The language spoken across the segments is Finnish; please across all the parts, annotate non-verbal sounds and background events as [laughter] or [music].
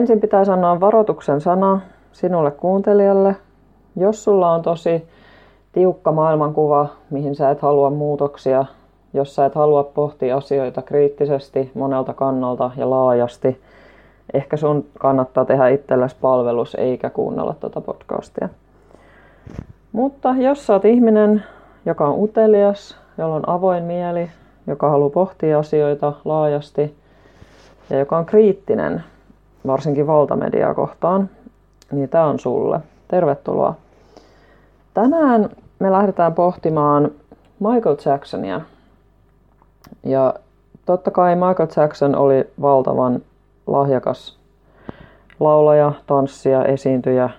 Ensin pitää sanoa varoituksen sana sinulle kuuntelijalle. Jos sulla on tosi tiukka maailmankuva, mihin sä et halua muutoksia, jos sä et halua pohtia asioita kriittisesti, monelta kannalta ja laajasti, ehkä sun kannattaa tehdä itsellesi palvelus eikä kuunnella tuota podcastia. Mutta jos sä oot ihminen, joka on utelias, jolla on avoin mieli, joka haluaa pohtia asioita laajasti ja joka on kriittinen, varsinkin valtamediaa kohtaan, niin tämä on sulle. Tervetuloa. Tänään me lähdetään pohtimaan Michael Jacksonia. Ja totta kai Michael Jackson oli valtavan lahjakas laulaja, tanssija, esiintyjä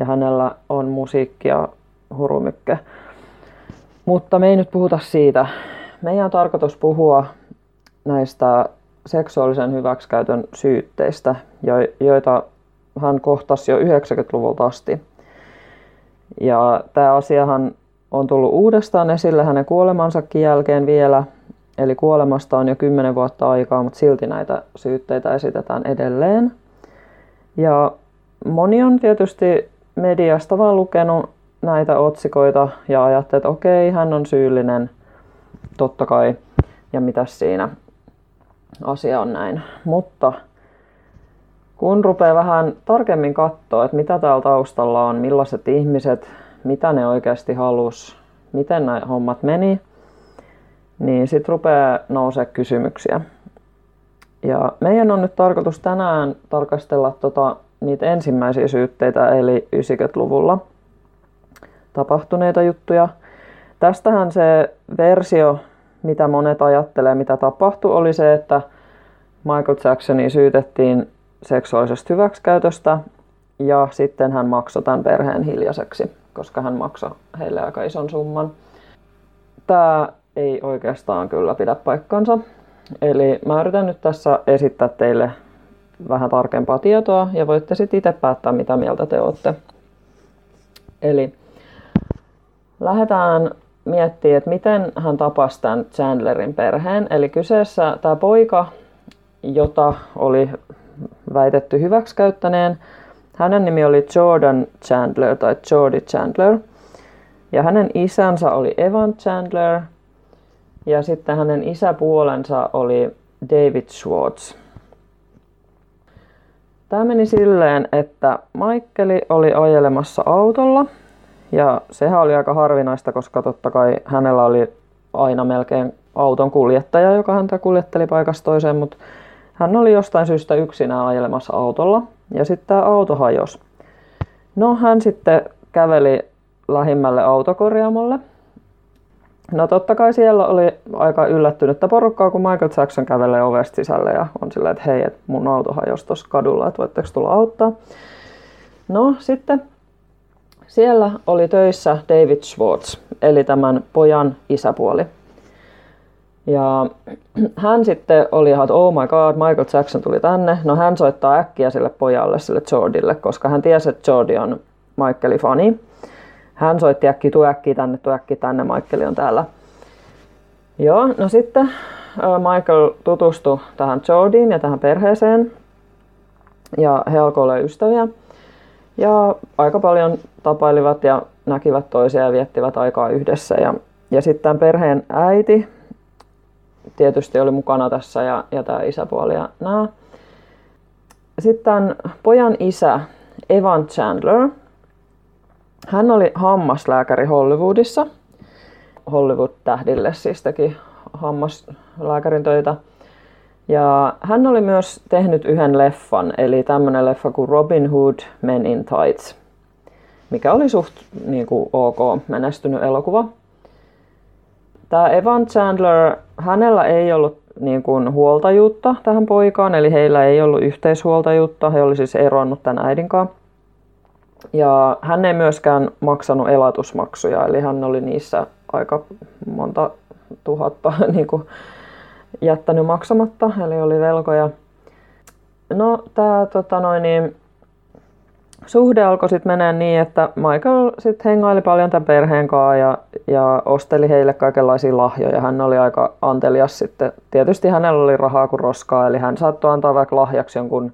ja hänellä on musiikkia hurumykke. Mutta me ei nyt puhuta siitä. Meidän on tarkoitus puhua näistä seksuaalisen hyväksikäytön syytteistä, joita hän kohtasi jo 90-luvulta asti. Ja tämä asiahan on tullut uudestaan esille hänen kuolemansakin jälkeen vielä. Eli kuolemasta on jo 10 vuotta aikaa, mutta silti näitä syytteitä esitetään edelleen. Ja moni on tietysti mediasta vaan lukenut näitä otsikoita ja ajattelee, että okei, hän on syyllinen, totta kai, ja mitä siinä asia on näin. Mutta kun rupeaa vähän tarkemmin katsoa, että mitä täällä taustalla on, millaiset ihmiset, mitä ne oikeasti halus, miten nämä hommat meni, niin sitten rupeaa nousee kysymyksiä. Ja meidän on nyt tarkoitus tänään tarkastella tota, niitä ensimmäisiä syytteitä, eli 90-luvulla tapahtuneita juttuja. Tästähän se versio, mitä monet ajattelee, mitä tapahtui, oli se, että Michael Jacksonia syytettiin seksuaalisesta hyväksikäytöstä ja sitten hän maksoi tämän perheen hiljaiseksi, koska hän maksoi heille aika ison summan. Tämä ei oikeastaan kyllä pidä paikkansa. Eli mä yritän nyt tässä esittää teille vähän tarkempaa tietoa ja voitte sitten itse päättää, mitä mieltä te olette. Eli lähdetään miettimään, että miten hän tapasi tämän Chandlerin perheen. Eli kyseessä tämä poika, jota oli väitetty hyväksikäyttäneen. Hänen nimi oli Jordan Chandler tai Jordi Chandler. Ja hänen isänsä oli Evan Chandler. Ja sitten hänen isäpuolensa oli David Schwartz. Tämä meni silleen, että Michaeli oli ajelemassa autolla. Ja sehän oli aika harvinaista, koska totta kai hänellä oli aina melkein auton kuljettaja, joka häntä kuljetteli paikasta toiseen, mutta hän oli jostain syystä yksinään ajelemassa autolla ja sitten tämä auto hajosi. No hän sitten käveli lähimmälle autokorjaamolle. No totta kai siellä oli aika yllättynyttä porukkaa, kun Michael Jackson kävelee ovesta sisälle ja on silleen, että hei, että mun auto hajosi tuossa kadulla, että voitteko tulla auttaa. No sitten siellä oli töissä David Schwartz, eli tämän pojan isäpuoli. Ja [clears throat] hän sitten oli ihan, että oh my god, Michael Jackson tuli tänne. No hän soittaa äkkiä sille pojalle, sille Jordille, koska hän tiesi, että Jordi on Michaelin fani. Hän soitti äkkiä, tuu äkkiä tänne, tuu äkkiä tänne, Michael on täällä. Joo, no sitten Michael tutustui tähän Jordiin ja tähän perheeseen. Ja he alkoivat olla ystäviä. Ja aika paljon tapailivat ja näkivät toisia ja viettivät aikaa yhdessä. Ja, ja sitten tämän perheen äiti, tietysti oli mukana tässä ja, ja tämä isäpuoli ja nämä. Sitten pojan isä Evan Chandler, hän oli hammaslääkäri Hollywoodissa. Hollywood-tähdille siis teki hammaslääkärin töitä. Ja hän oli myös tehnyt yhden leffan, eli tämmöinen leffa kuin Robin Hood Men in Tights, mikä oli suht niin kuin, ok menestynyt elokuva. Tämä Evan Chandler, hänellä ei ollut niin kuin huoltajuutta tähän poikaan, eli heillä ei ollut yhteishuoltajuutta, he oli siis eronnut tämän äidin kanssa. Ja hän ei myöskään maksanut elatusmaksuja, eli hän oli niissä aika monta tuhatta [laughs] niin kuin, jättänyt maksamatta, eli oli velkoja. No, tämä tota niin, suhde alkoi sitten menee niin, että Michael sitten hengaili paljon tämän perheen kanssa ja, ja osteli heille kaikenlaisia lahjoja. Hän oli aika antelias sitten. Tietysti hänellä oli rahaa kuin roskaa, eli hän saattoi antaa vaikka lahjaksi jonkun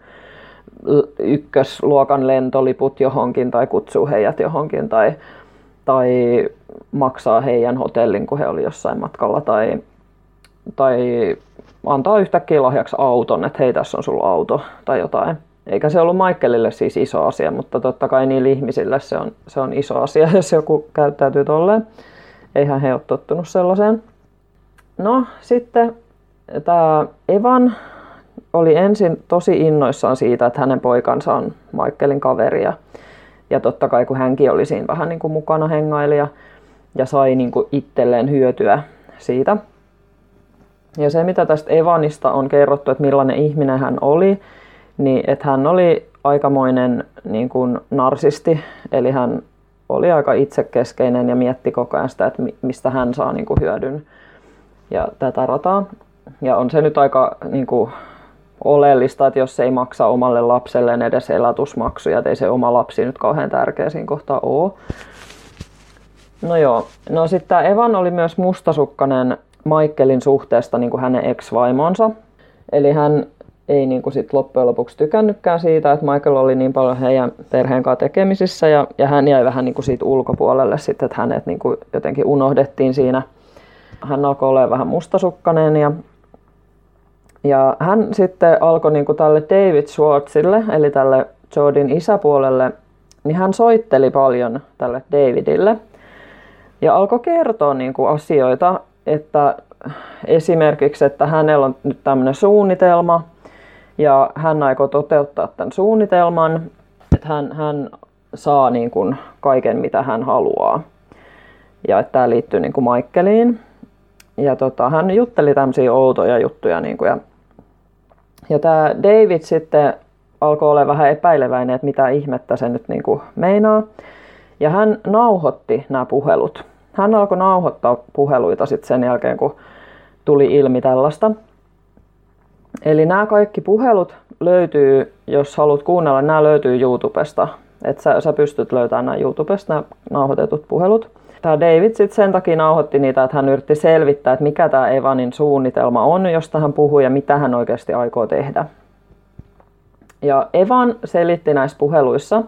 ykkösluokan lentoliput johonkin tai kutsuu heidät johonkin tai, tai maksaa heidän hotellin, kun he oli jossain matkalla tai, tai antaa yhtäkkiä lahjaksi auton, että hei tässä on sulla auto tai jotain. Eikä se ollut Michaelille siis iso asia, mutta totta kai niillä ihmisille se on, se on iso asia, [laughs] jos joku käyttäytyy tolleen. Eihän he ole tottunut sellaiseen. No sitten tämä Evan oli ensin tosi innoissaan siitä, että hänen poikansa on Michaelin kaveri. Ja, ja totta kai kun hänkin oli siinä vähän niin kuin mukana hengailija ja sai niin kuin itselleen hyötyä siitä. Ja se, mitä tästä Evanista on kerrottu, että millainen ihminen hän oli, niin että hän oli aikamoinen niin kuin narsisti, eli hän oli aika itsekeskeinen ja mietti koko ajan sitä, että mistä hän saa niin kuin hyödyn ja tätä rataa. Ja on se nyt aika niin kuin, oleellista, että jos ei maksa omalle lapselleen edes elatusmaksuja, että ei se oma lapsi nyt kauhean tärkeä siinä kohtaa ole. No joo, no sitten tämä Evan oli myös mustasukkainen Michaelin suhteesta niin kuin hänen ex-vaimonsa. Eli hän ei niin kuin sit loppujen lopuksi tykännytkään siitä, että Michael oli niin paljon heidän perheen kanssa tekemisissä ja, ja hän jäi vähän niin kuin siitä ulkopuolelle sitten, että hänet niin kuin jotenkin unohdettiin siinä. Hän alkoi olla vähän mustasukkainen ja, ja hän sitten alkoi niin kuin tälle David Schwartzille, eli tälle Jordin isäpuolelle, niin hän soitteli paljon tälle Davidille ja alkoi kertoa niin kuin asioita, että esimerkiksi, että hänellä on nyt tämmöinen suunnitelma ja hän aikoo toteuttaa tämän suunnitelman, että hän, hän saa niin kuin kaiken mitä hän haluaa. Ja että tämä liittyy niin kuin Michaeliin. Ja tota, hän jutteli tämmöisiä outoja juttuja. Niin kuin, ja, ja tämä David sitten alkoi olla vähän epäileväinen, että mitä ihmettä se nyt niin kuin meinaa. Ja hän nauhoitti nämä puhelut hän alkoi nauhoittaa puheluita sitten sen jälkeen, kun tuli ilmi tällaista. Eli nämä kaikki puhelut löytyy, jos haluat kuunnella, nämä löytyy YouTubesta. Että sä, sä pystyt löytämään nämä YouTubesta nämä nauhoitetut puhelut. Tämä David sitten sen takia nauhoitti niitä, että hän yritti selvittää, että mikä tämä Evanin suunnitelma on, josta hän puhui ja mitä hän oikeasti aikoo tehdä. Ja Evan selitti näissä puheluissa,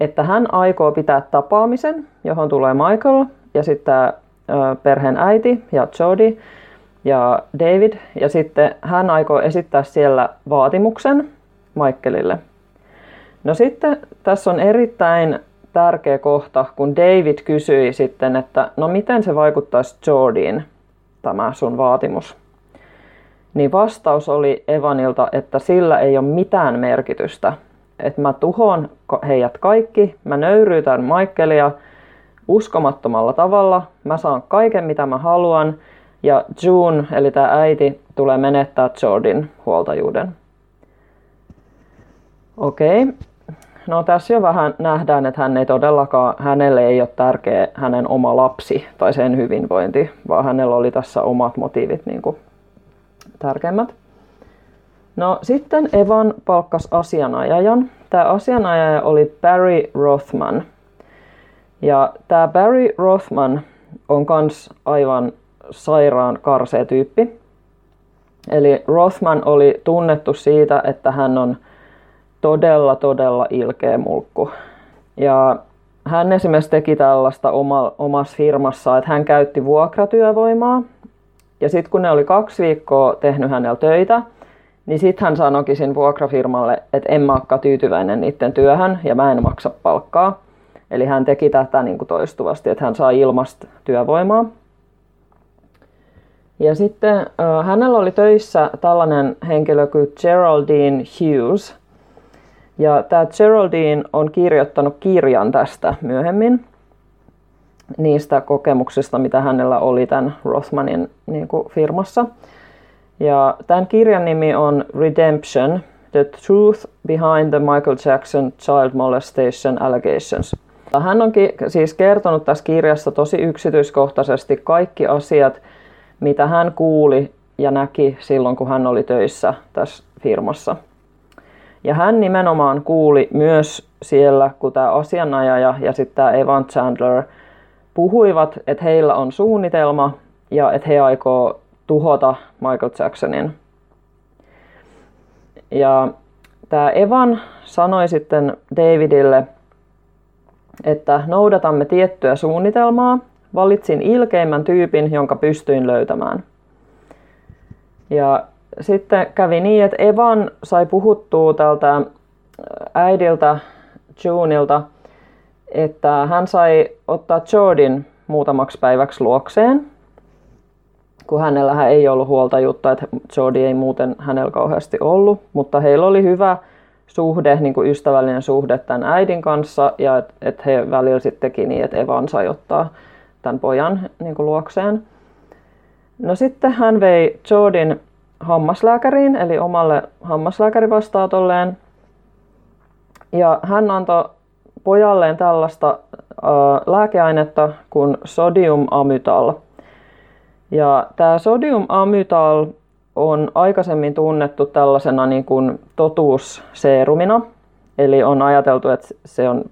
että hän aikoo pitää tapaamisen, johon tulee Michael ja sitten perheen äiti ja Jody ja David. Ja sitten hän aikoo esittää siellä vaatimuksen Michaelille. No sitten tässä on erittäin tärkeä kohta, kun David kysyi sitten, että no miten se vaikuttaisi Jordyin, tämä sun vaatimus. Niin vastaus oli Evanilta, että sillä ei ole mitään merkitystä. Että mä tuhoan heidät kaikki, mä nöyryytän Michaelia uskomattomalla tavalla. Mä saan kaiken mitä mä haluan ja June, eli tämä äiti, tulee menettää Jordin huoltajuuden. Okei. Okay. No tässä jo vähän nähdään, että hän ei todellakaan, hänelle ei ole tärkeä hänen oma lapsi tai sen hyvinvointi, vaan hänellä oli tässä omat motiivit niin kuin tärkeimmät. No sitten Evan palkkas asianajajan. Tämä asianajaja oli Barry Rothman – ja tämä Barry Rothman on kans aivan sairaan karsea tyyppi. Eli Rothman oli tunnettu siitä, että hän on todella, todella ilkeä mulkku. Ja hän esimerkiksi teki tällaista oma, omassa firmassa, että hän käytti vuokratyövoimaa. Ja sitten kun ne oli kaksi viikkoa tehnyt hänellä töitä, niin sitten hän sanoikin sinne vuokrafirmalle, että en mä tyytyväinen niiden työhön ja mä en maksa palkkaa. Eli hän teki tätä niin kuin toistuvasti, että hän saa ilmasta työvoimaa. Ja sitten äh, hänellä oli töissä tällainen henkilö kuin Geraldine Hughes. Ja tämä Geraldine on kirjoittanut kirjan tästä myöhemmin niistä kokemuksista, mitä hänellä oli tämän Rothmanin niin kuin, firmassa. Ja tämän kirjan nimi on Redemption, The Truth Behind the Michael Jackson Child Molestation Allegations. Hän on siis kertonut tässä kirjassa tosi yksityiskohtaisesti kaikki asiat, mitä hän kuuli ja näki silloin, kun hän oli töissä tässä firmassa. Ja hän nimenomaan kuuli myös siellä, kun tämä asianajaja ja sitten tämä Evan Chandler puhuivat, että heillä on suunnitelma ja että he aikoo tuhota Michael Jacksonin. Ja tämä Evan sanoi sitten Davidille, että noudatamme tiettyä suunnitelmaa. Valitsin ilkeimmän tyypin, jonka pystyin löytämään. Ja sitten kävi niin, että Evan sai puhuttua tältä äidiltä Juneilta, että hän sai ottaa Jordin muutamaksi päiväksi luokseen, kun hänellähän ei ollut huoltajuutta, että Jordi ei muuten hänellä kauheasti ollut, mutta heillä oli hyvä suhde, niin kuin ystävällinen suhde tämän äidin kanssa ja että et he välillä sitten teki niin, että Evan sai ottaa tämän pojan niin kuin luokseen. No sitten hän vei Jordin hammaslääkäriin, eli omalle hammaslääkärivastaatolleen. Ja hän antoi pojalleen tällaista äh, lääkeainetta kuin sodium amytal. Ja tämä sodium amytal on aikaisemmin tunnettu tällaisena niin kuin totuusseerumina. Eli on ajateltu, että se on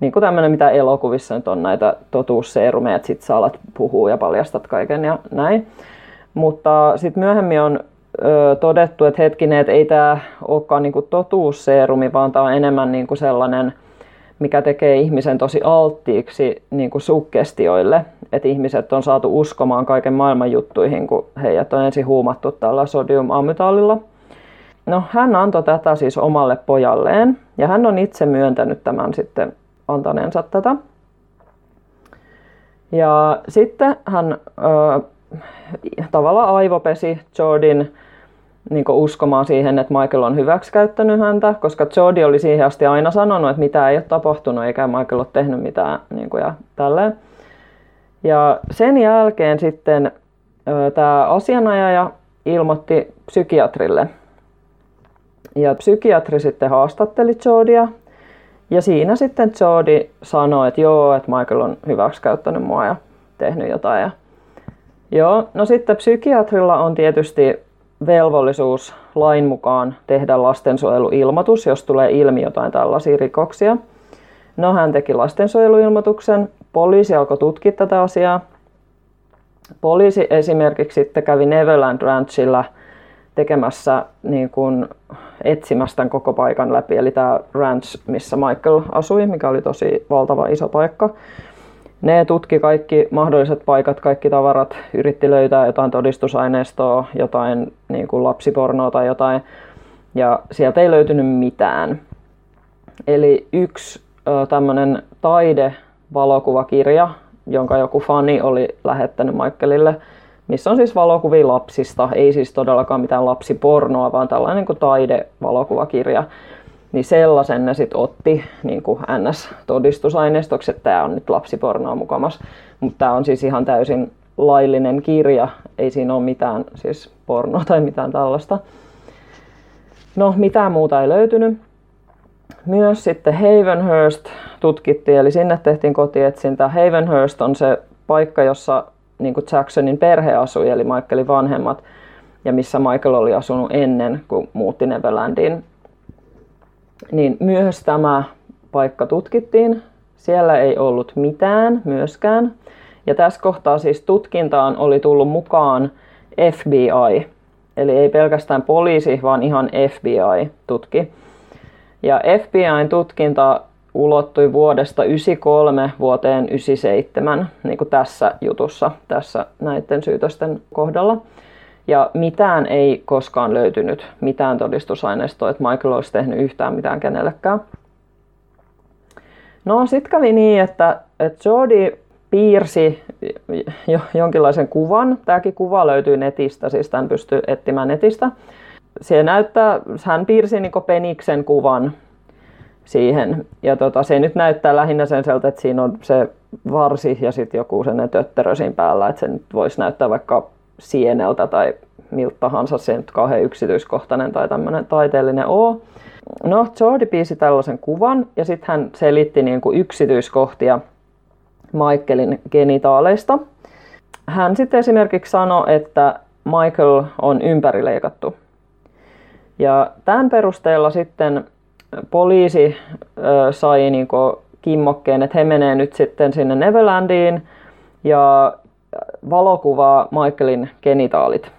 niin kuin tämmöinen, mitä elokuvissa nyt on näitä totuusseerumeja, että sit sä alat puhua ja paljastat kaiken ja näin. Mutta sitten myöhemmin on ö, todettu, että hetkinen, että ei tämä olekaan niinku totuusseerumi, vaan tämä on enemmän niinku sellainen, mikä tekee ihmisen tosi alttiiksi niinku sukkestioille. Että ihmiset on saatu uskomaan kaiken maailman juttuihin, kun heidät on ensin huumattu tällä sodiumamytallilla. No, hän antoi tätä siis omalle pojalleen ja hän on itse myöntänyt tämän sitten antaneensa tätä. Ja sitten hän ö, tavallaan aivopesi Jordin niin uskomaan siihen, että Michael on hyväksikäyttänyt häntä, koska Jordi oli siihen asti aina sanonut, että mitä ei ole tapahtunut eikä Michael ole tehnyt mitään niin kuin, ja tälleen. Ja sen jälkeen sitten tämä asianajaja ilmoitti psykiatrille. Ja psykiatri sitten haastatteli Jordia. Ja siinä sitten Jordi sanoi, että joo, että Michael on hyväksikäyttänyt mua ja tehnyt jotain. Ja Joo, no sitten psykiatrilla on tietysti velvollisuus lain mukaan tehdä lastensuojeluilmoitus, jos tulee ilmi jotain tällaisia rikoksia. No hän teki lastensuojeluilmoituksen, poliisi alkoi tutkia tätä asiaa. Poliisi esimerkiksi sitten kävi Neverland Ranchilla tekemässä niin kuin etsimässä tämän koko paikan läpi, eli tämä ranch, missä Michael asui, mikä oli tosi valtava iso paikka. Ne tutki kaikki mahdolliset paikat, kaikki tavarat, yritti löytää jotain todistusaineistoa, jotain niin kuin lapsipornoa tai jotain, ja sieltä ei löytynyt mitään. Eli yksi tämmöinen taidevalokuvakirja, jonka joku fani oli lähettänyt Michaelille, missä on siis valokuvia lapsista, ei siis todellakaan mitään lapsipornoa, vaan tällainen niin taidevalokuvakirja, niin sellaisen ne sitten otti niin kuin NS-todistusaineistoksi, että tämä on nyt lapsipornoa mukamas. Mutta tämä on siis ihan täysin laillinen kirja, ei siinä ole mitään siis pornoa tai mitään tällaista. No, mitään muuta ei löytynyt. Myös sitten Havenhurst tutkittiin, eli sinne tehtiin kotietsintä. Havenhurst on se paikka, jossa niin kuin Jacksonin perhe asui, eli Michaelin vanhemmat, ja missä Michael oli asunut ennen kuin muutti Neverlandiin niin myös tämä paikka tutkittiin. Siellä ei ollut mitään myöskään. Ja tässä kohtaa siis tutkintaan oli tullut mukaan FBI. Eli ei pelkästään poliisi, vaan ihan FBI tutki. Ja FBIn tutkinta ulottui vuodesta 1993 vuoteen 1997, niin kuin tässä jutussa, tässä näiden syytösten kohdalla. Ja mitään ei koskaan löytynyt, mitään todistusaineistoa, että Michael olisi tehnyt yhtään mitään kenellekään. No sitten kävi niin, että, että Jordi piirsi jo, jonkinlaisen kuvan. Tämäkin kuva löytyy netistä, siis tämän pystyy etsimään netistä. Se näyttää, hän piirsi niin peniksen kuvan siihen. Ja tota, se nyt näyttää lähinnä sen sieltä, että siinä on se varsi ja sitten joku sen tötterö siinä päällä, että se nyt voisi näyttää vaikka sieneltä tai miltä tahansa se nyt kauhean yksityiskohtainen tai tämmöinen taiteellinen oo. No, Jordi piisi tällaisen kuvan ja sitten hän selitti niin kuin yksityiskohtia Michaelin genitaaleista. Hän sitten esimerkiksi sanoi, että Michael on ympärileikattu. Ja tämän perusteella sitten poliisi sai niin kimmokkeen, että he menee nyt sitten sinne Neverlandiin ja valokuvaa Michaelin genitaalit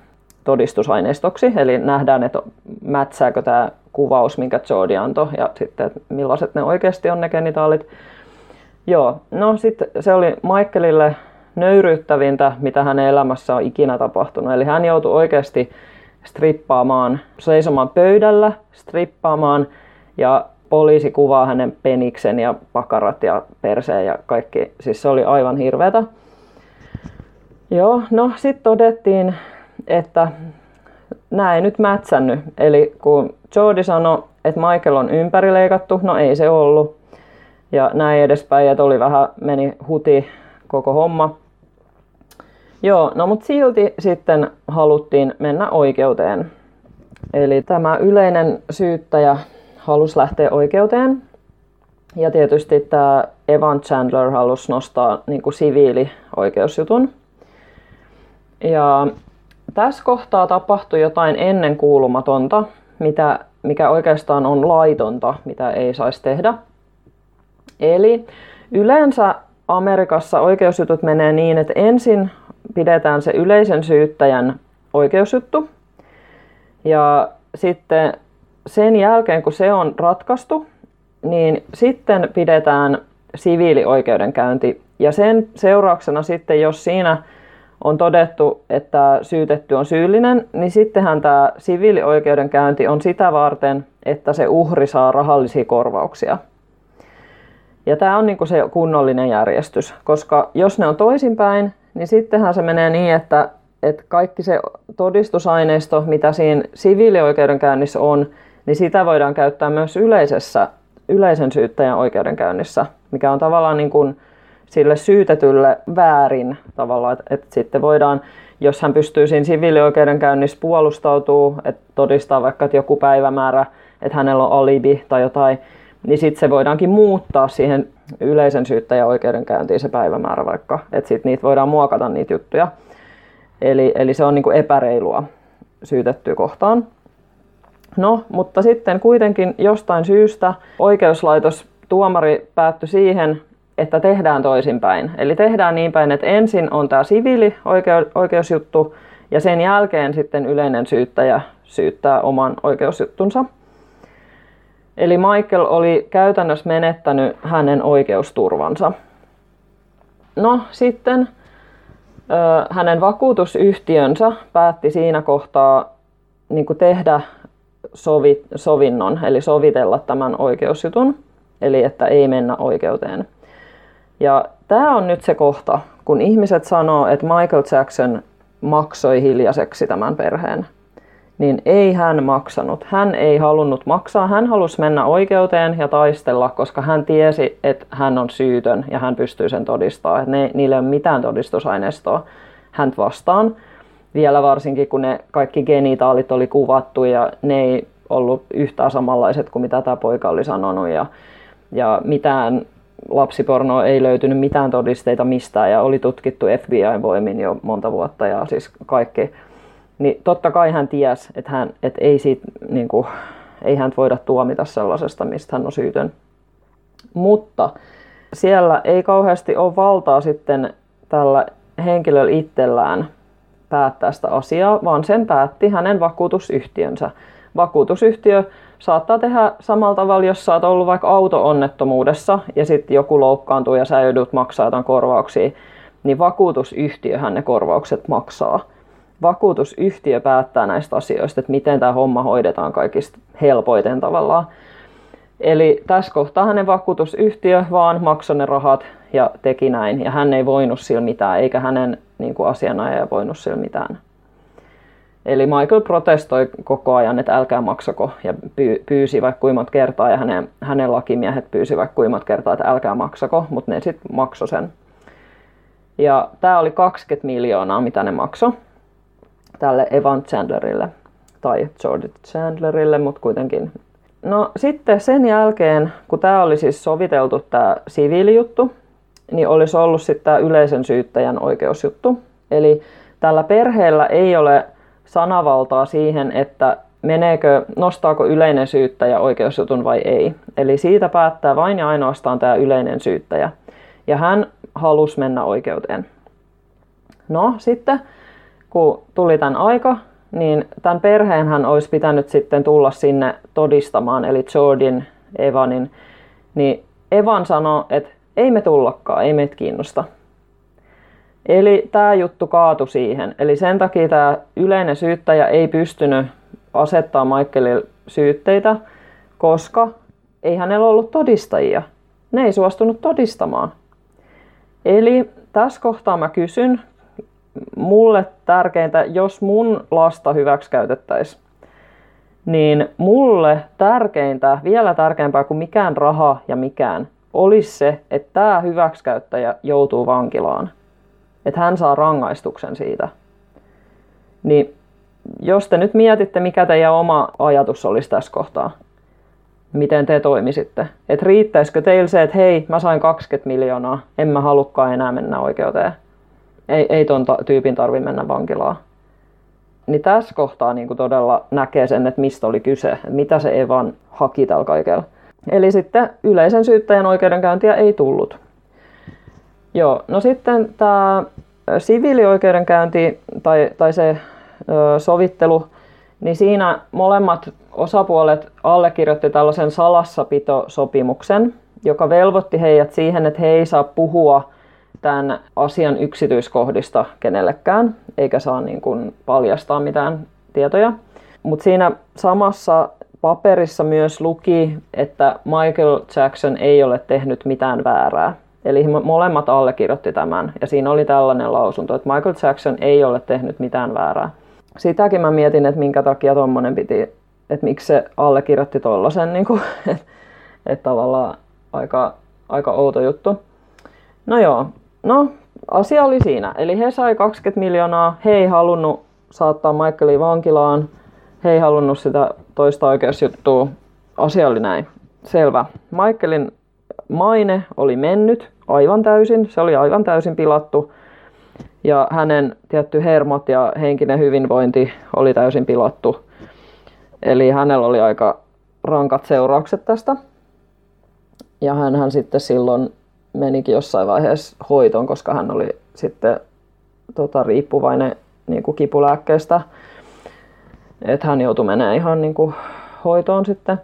todistusaineistoksi, eli nähdään, että mätsääkö tämä kuvaus, minkä Jodi antoi, ja sitten, että millaiset ne oikeasti on ne genitaalit. Joo, no sitten se oli Michaelille nöyryyttävintä, mitä hänen elämässä on ikinä tapahtunut. Eli hän joutui oikeasti strippaamaan, seisomaan pöydällä, strippaamaan ja poliisi kuvaa hänen peniksen ja pakarat ja perseen ja kaikki. Siis se oli aivan hirveätä. Joo, no sitten todettiin, että näin nyt mätsännyt. Eli kun Jody sanoi, että Michael on ympärileikattu, no ei se ollut. Ja näin edespäin, että oli vähän, meni huti koko homma. Joo, no mutta silti sitten haluttiin mennä oikeuteen. Eli tämä yleinen syyttäjä halusi lähteä oikeuteen. Ja tietysti tämä Evan Chandler halusi nostaa niin kuin siviili-oikeusjutun. Ja tässä kohtaa tapahtui jotain ennenkuulumatonta, mitä, mikä oikeastaan on laitonta, mitä ei saisi tehdä. Eli yleensä Amerikassa oikeusjutut menee niin, että ensin pidetään se yleisen syyttäjän oikeusjuttu. Ja sitten sen jälkeen, kun se on ratkaistu, niin sitten pidetään siviilioikeudenkäynti. Ja sen seurauksena sitten, jos siinä on todettu, että syytetty on syyllinen, niin sittenhän tämä siviilioikeudenkäynti on sitä varten, että se uhri saa rahallisia korvauksia. Ja tämä on niinku se kunnollinen järjestys, koska jos ne on toisinpäin, niin sittenhän se menee niin, että, että kaikki se todistusaineisto, mitä siinä siviilioikeudenkäynnissä on, niin sitä voidaan käyttää myös yleisessä, yleisen syyttäjän oikeudenkäynnissä, mikä on tavallaan niin kuin sille syytetylle väärin tavallaan, että, että sitten voidaan, jos hän pystyy siinä siviilioikeudenkäynnissä puolustautuu, että todistaa vaikka, että joku päivämäärä, että hänellä on alibi tai jotain, niin sitten se voidaankin muuttaa siihen yleisen syyttäjän oikeudenkäyntiin se päivämäärä vaikka, että sitten niitä voidaan muokata niitä juttuja. Eli, eli se on niin kuin epäreilua syytettyä kohtaan. No, mutta sitten kuitenkin jostain syystä oikeuslaitos, tuomari päättyi siihen, että tehdään toisinpäin. Eli tehdään niin päin, että ensin on tämä siviili oikeusjuttu ja sen jälkeen sitten yleinen syyttäjä syyttää oman oikeusjuttunsa. Eli Michael oli käytännössä menettänyt hänen oikeusturvansa. No sitten hänen vakuutusyhtiönsä päätti siinä kohtaa niin tehdä sovi, sovinnon, eli sovitella tämän oikeusjutun, eli että ei mennä oikeuteen. Ja tämä on nyt se kohta, kun ihmiset sanoo, että Michael Jackson maksoi hiljaiseksi tämän perheen niin ei hän maksanut. Hän ei halunnut maksaa. Hän halusi mennä oikeuteen ja taistella, koska hän tiesi, että hän on syytön ja hän pystyy sen todistamaan. Että ne, niillä ei ole mitään todistusaineistoa hän vastaan. Vielä varsinkin, kun ne kaikki genitaalit oli kuvattu ja ne ei ollut yhtään samanlaiset kuin mitä tämä poika oli sanonut. Ja, ja mitään lapsipornoa ei löytynyt mitään todisteita mistään ja oli tutkittu FBI-voimin jo monta vuotta ja siis kaikki niin totta kai hän tiesi, että, hän, että ei, siitä, niin kuin, ei hän voida tuomita sellaisesta, mistä hän on syytön. Mutta siellä ei kauheasti ole valtaa sitten tällä henkilöllä itsellään päättää sitä asiaa, vaan sen päätti hänen vakuutusyhtiönsä. Vakuutusyhtiö saattaa tehdä samalla tavalla, jos sä oot ollut vaikka auto-onnettomuudessa ja sitten joku loukkaantuu ja sä joudut maksaa jotain korvauksia, niin vakuutusyhtiöhän ne korvaukset maksaa vakuutusyhtiö päättää näistä asioista, että miten tämä homma hoidetaan kaikista helpoiten tavallaan. Eli tässä kohtaa hänen vakuutusyhtiö vaan maksoi ne rahat ja teki näin. Ja hän ei voinut sillä mitään, eikä hänen niin kuin asianajaja voinut sillä mitään. Eli Michael protestoi koko ajan, että älkää maksako, ja pyysi vaikka kuimat kertaa, ja hänen, hänen lakimiehet pyysi vaikka kuimat kertaa, että älkää maksako, mutta ne sitten maksoi sen. Ja tämä oli 20 miljoonaa, mitä ne maksoi tälle Evan Chandlerille tai George Chandlerille, mutta kuitenkin. No sitten sen jälkeen, kun tämä oli siis soviteltu tämä siviilijuttu, niin olisi ollut sitten tämä yleisen syyttäjän oikeusjuttu. Eli tällä perheellä ei ole sanavaltaa siihen, että meneekö, nostaako yleinen syyttäjä oikeusjutun vai ei. Eli siitä päättää vain ja ainoastaan tämä yleinen syyttäjä. Ja hän halusi mennä oikeuteen. No sitten kun tuli tämän aika, niin tämän perheenhän olisi pitänyt sitten tulla sinne todistamaan, eli Jordan, Evanin, niin Evan sanoi, että ei me tullakaan, ei meitä kiinnosta. Eli tämä juttu kaatui siihen. Eli sen takia tämä yleinen syyttäjä ei pystynyt asettaa Michaelille syytteitä, koska ei hänellä ollut todistajia. Ne ei suostunut todistamaan. Eli tässä kohtaa mä kysyn, mulle tärkeintä, jos mun lasta hyväksikäytettäisiin, niin mulle tärkeintä, vielä tärkeämpää kuin mikään raha ja mikään, olisi se, että tämä hyväksikäyttäjä joutuu vankilaan. Että hän saa rangaistuksen siitä. Niin jos te nyt mietitte, mikä teidän oma ajatus olisi tässä kohtaa, miten te toimisitte. Että riittäisikö teille se, että hei, mä sain 20 miljoonaa, en mä halukkaan enää mennä oikeuteen. Ei, ei ton tyypin tarvi mennä vankilaan. Niin tässä kohtaa niin kuin todella näkee sen, että mistä oli kyse, mitä se Evan haki tällä kaikella. Eli sitten yleisen syyttäjän oikeudenkäyntiä ei tullut. Joo, no sitten tämä siviilioikeudenkäynti tai, tai se ö, sovittelu, niin siinä molemmat osapuolet allekirjoitti tällaisen salassapitosopimuksen, joka velvoitti heidät siihen, että he ei saa puhua tämän asian yksityiskohdista kenellekään, eikä saa niin kuin paljastaa mitään tietoja. Mutta siinä samassa paperissa myös luki, että Michael Jackson ei ole tehnyt mitään väärää. Eli molemmat allekirjoitti tämän. Ja siinä oli tällainen lausunto, että Michael Jackson ei ole tehnyt mitään väärää. Sitäkin mä mietin, että minkä takia tuommoinen piti, että miksi se allekirjoitti tollasen, niin kuin, että, [laughs] että tavallaan aika, aika outo juttu. No joo, no asia oli siinä. Eli he sai 20 miljoonaa, he ei halunnut saattaa Michaelin vankilaan, he ei halunnut sitä toista oikeusjuttua. Asia oli näin. Selvä. Michaelin maine oli mennyt aivan täysin, se oli aivan täysin pilattu. Ja hänen tietty hermot ja henkinen hyvinvointi oli täysin pilattu. Eli hänellä oli aika rankat seuraukset tästä. Ja hän sitten silloin menikin jossain vaiheessa hoitoon, koska hän oli sitten tota, riippuvainen niin kuin kipulääkkeestä. Että hän joutui menemään ihan niin kuin, hoitoon sitten.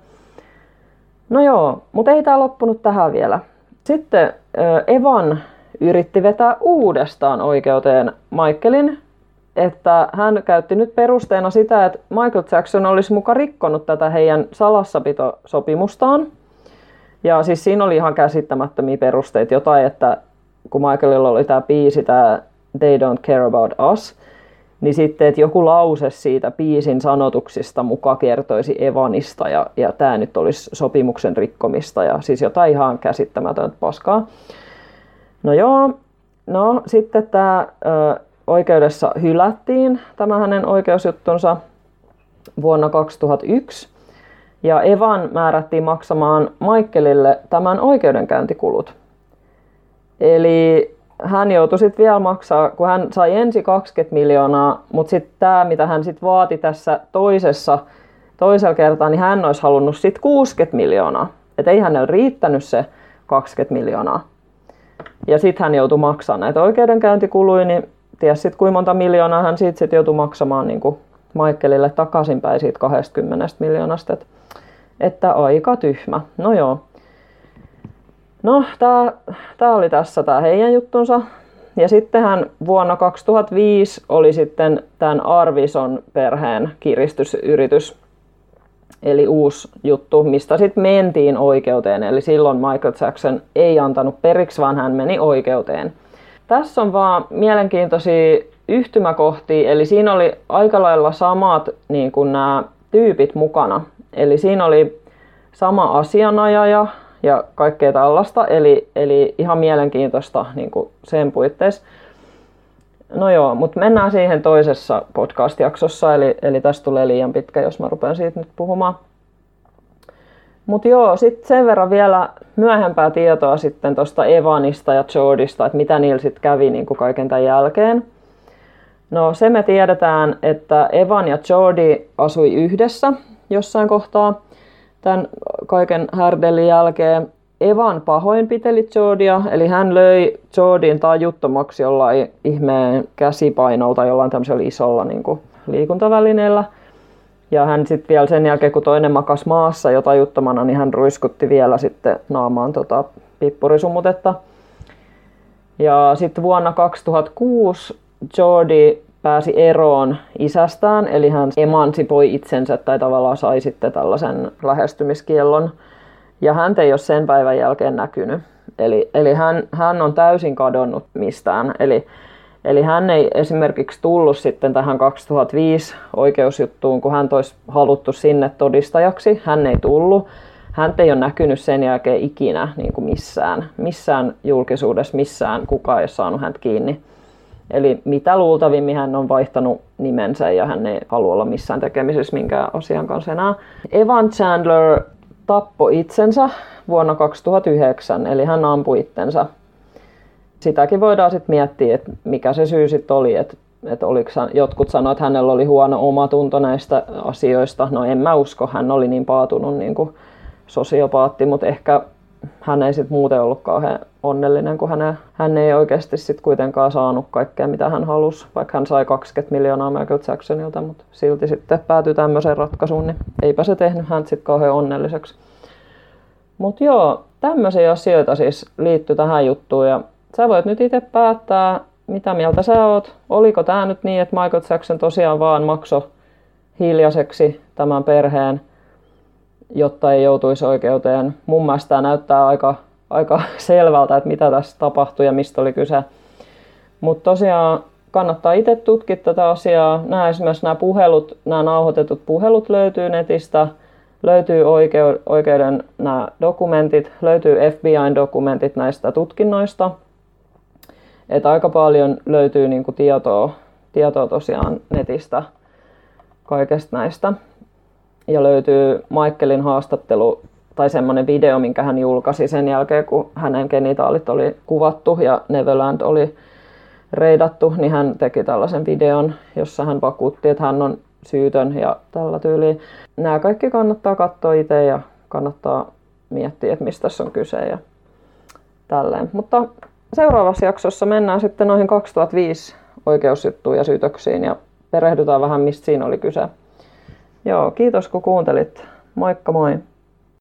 No joo, mutta ei tämä loppunut tähän vielä. Sitten Evan yritti vetää uudestaan oikeuteen Michaelin, että hän käytti nyt perusteena sitä, että Michael Jackson olisi muka rikkonut tätä heidän salassapitosopimustaan. Ja siis siinä oli ihan käsittämättömiä perusteita, jotain, että kun Michaelilla oli tämä biisi, tämä They Don't Care About Us, niin sitten, että joku lause siitä biisin sanotuksista muka kertoisi Evanista ja, ja tämä nyt olisi sopimuksen rikkomista ja siis jotain ihan käsittämätöntä paskaa. No joo, no sitten tämä ö, oikeudessa hylättiin tämä hänen oikeusjuttunsa vuonna 2001 ja Evan määrättiin maksamaan Michaelille tämän oikeudenkäyntikulut. Eli hän joutui sitten vielä maksaa, kun hän sai ensi 20 miljoonaa, mutta sitten tämä, mitä hän sitten vaati tässä toisessa, toisella kertaa, niin hän olisi halunnut sitten 60 miljoonaa. Että ei hänellä riittänyt se 20 miljoonaa. Ja sitten hän joutui maksamaan näitä oikeudenkäyntikuluja, niin ties sitten kuinka monta miljoonaa hän siitä sitten joutui maksamaan niin kuin Michaelille takaisinpäin siitä 20 miljoonasta. Että, että aika tyhmä. No joo. No, tämä oli tässä tämä heidän juttunsa. Ja sittenhän vuonna 2005 oli sitten tämän Arvison perheen kiristysyritys. Eli uusi juttu, mistä sitten mentiin oikeuteen. Eli silloin Michael Jackson ei antanut periksi, vaan hän meni oikeuteen. Tässä on vaan mielenkiintoisia yhtymäkohtia, eli siinä oli aika lailla samat niin kuin nämä tyypit mukana. Eli siinä oli sama asianajaja, ja kaikkea tällaista. Eli, eli ihan mielenkiintoista niin kuin sen puitteissa. No joo, mutta mennään siihen toisessa podcast-jaksossa, eli, eli tästä tulee liian pitkä, jos mä rupean siitä nyt puhumaan. Mutta joo, sitten sen verran vielä myöhempää tietoa sitten tuosta Evanista ja Jordista, että mitä niillä sitten kävi niin kuin kaiken tämän jälkeen. No se me tiedetään, että Evan ja Jordi asui yhdessä jossain kohtaa tämän kaiken härdelin jälkeen Evan pahoinpiteli Jordia, eli hän löi Jordin tajuttomaksi jollain ihmeen käsipainolta jollain tämmöisellä isolla niin kuin liikuntavälineellä. Ja hän sitten vielä sen jälkeen, kun toinen makas maassa jo tajuttomana, niin hän ruiskutti vielä sitten naamaan tota pippurisumutetta. Ja sitten vuonna 2006 Jordi pääsi eroon isästään, eli hän emansipoi itsensä tai tavallaan sai sitten tällaisen lähestymiskiellon. Ja hän ei ole sen päivän jälkeen näkynyt. Eli, eli hän, hän on täysin kadonnut mistään. Eli, eli hän ei esimerkiksi tullut sitten tähän 2005 oikeusjuttuun, kun hän olisi haluttu sinne todistajaksi. Hän ei tullut. Hän ei ole näkynyt sen jälkeen ikinä niin kuin missään, missään julkisuudessa, missään kukaan ei ole saanut häntä kiinni. Eli mitä luultavimmin hän on vaihtanut nimensä ja hän ei halua olla missään tekemisessä minkään asian kanssa enää. Evan Chandler tappoi itsensä vuonna 2009, eli hän ampui itsensä. Sitäkin voidaan sitten miettiä, että mikä se syy sitten oli, että että oliko, jotkut sanoivat, että hänellä oli huono omatunto näistä asioista. No en mä usko, hän oli niin paatunut niin kuin sosiopaatti, mutta ehkä hän ei sitten muuten ollut kauhean onnellinen, kun hän, hän ei oikeasti sitten kuitenkaan saanut kaikkea, mitä hän halusi, vaikka hän sai 20 miljoonaa Michael Jacksonilta, mutta silti sitten päätyi tämmöiseen ratkaisuun, niin eipä se tehnyt hän sitten kauhean onnelliseksi. Mutta joo, tämmöisiä asioita siis liittyy tähän juttuun ja sä voit nyt itse päättää, mitä mieltä sä oot. Oliko tämä nyt niin, että Michael Jackson tosiaan vaan maksoi hiljaiseksi tämän perheen, jotta ei joutuisi oikeuteen. Mun mielestä tämä näyttää aika, aika [laughs] selvältä, että mitä tässä tapahtui ja mistä oli kyse. Mutta tosiaan kannattaa itse tutkia tätä asiaa. Nämä esimerkiksi nämä puhelut, nämä nauhoitetut puhelut löytyy netistä – löytyy oikeuden nämä dokumentit, löytyy FBI-dokumentit näistä tutkinnoista. Että aika paljon löytyy niin kuin tietoa, tietoa tosiaan netistä kaikesta näistä. Ja löytyy Michaelin haastattelu tai semmoinen video, minkä hän julkaisi sen jälkeen, kun hänen genitaalit oli kuvattu ja Neverland oli reidattu, niin hän teki tällaisen videon, jossa hän vakuutti, että hän on syytön ja tällä tyyliin. Nämä kaikki kannattaa katsoa itse ja kannattaa miettiä, että mistä tässä on kyse ja tälleen. Mutta seuraavassa jaksossa mennään sitten noihin 2005 oikeusjuttuun ja syytöksiin ja perehdytään vähän, mistä siinä oli kyse. Joo, kiitos kun kuuntelit. Moikka moi!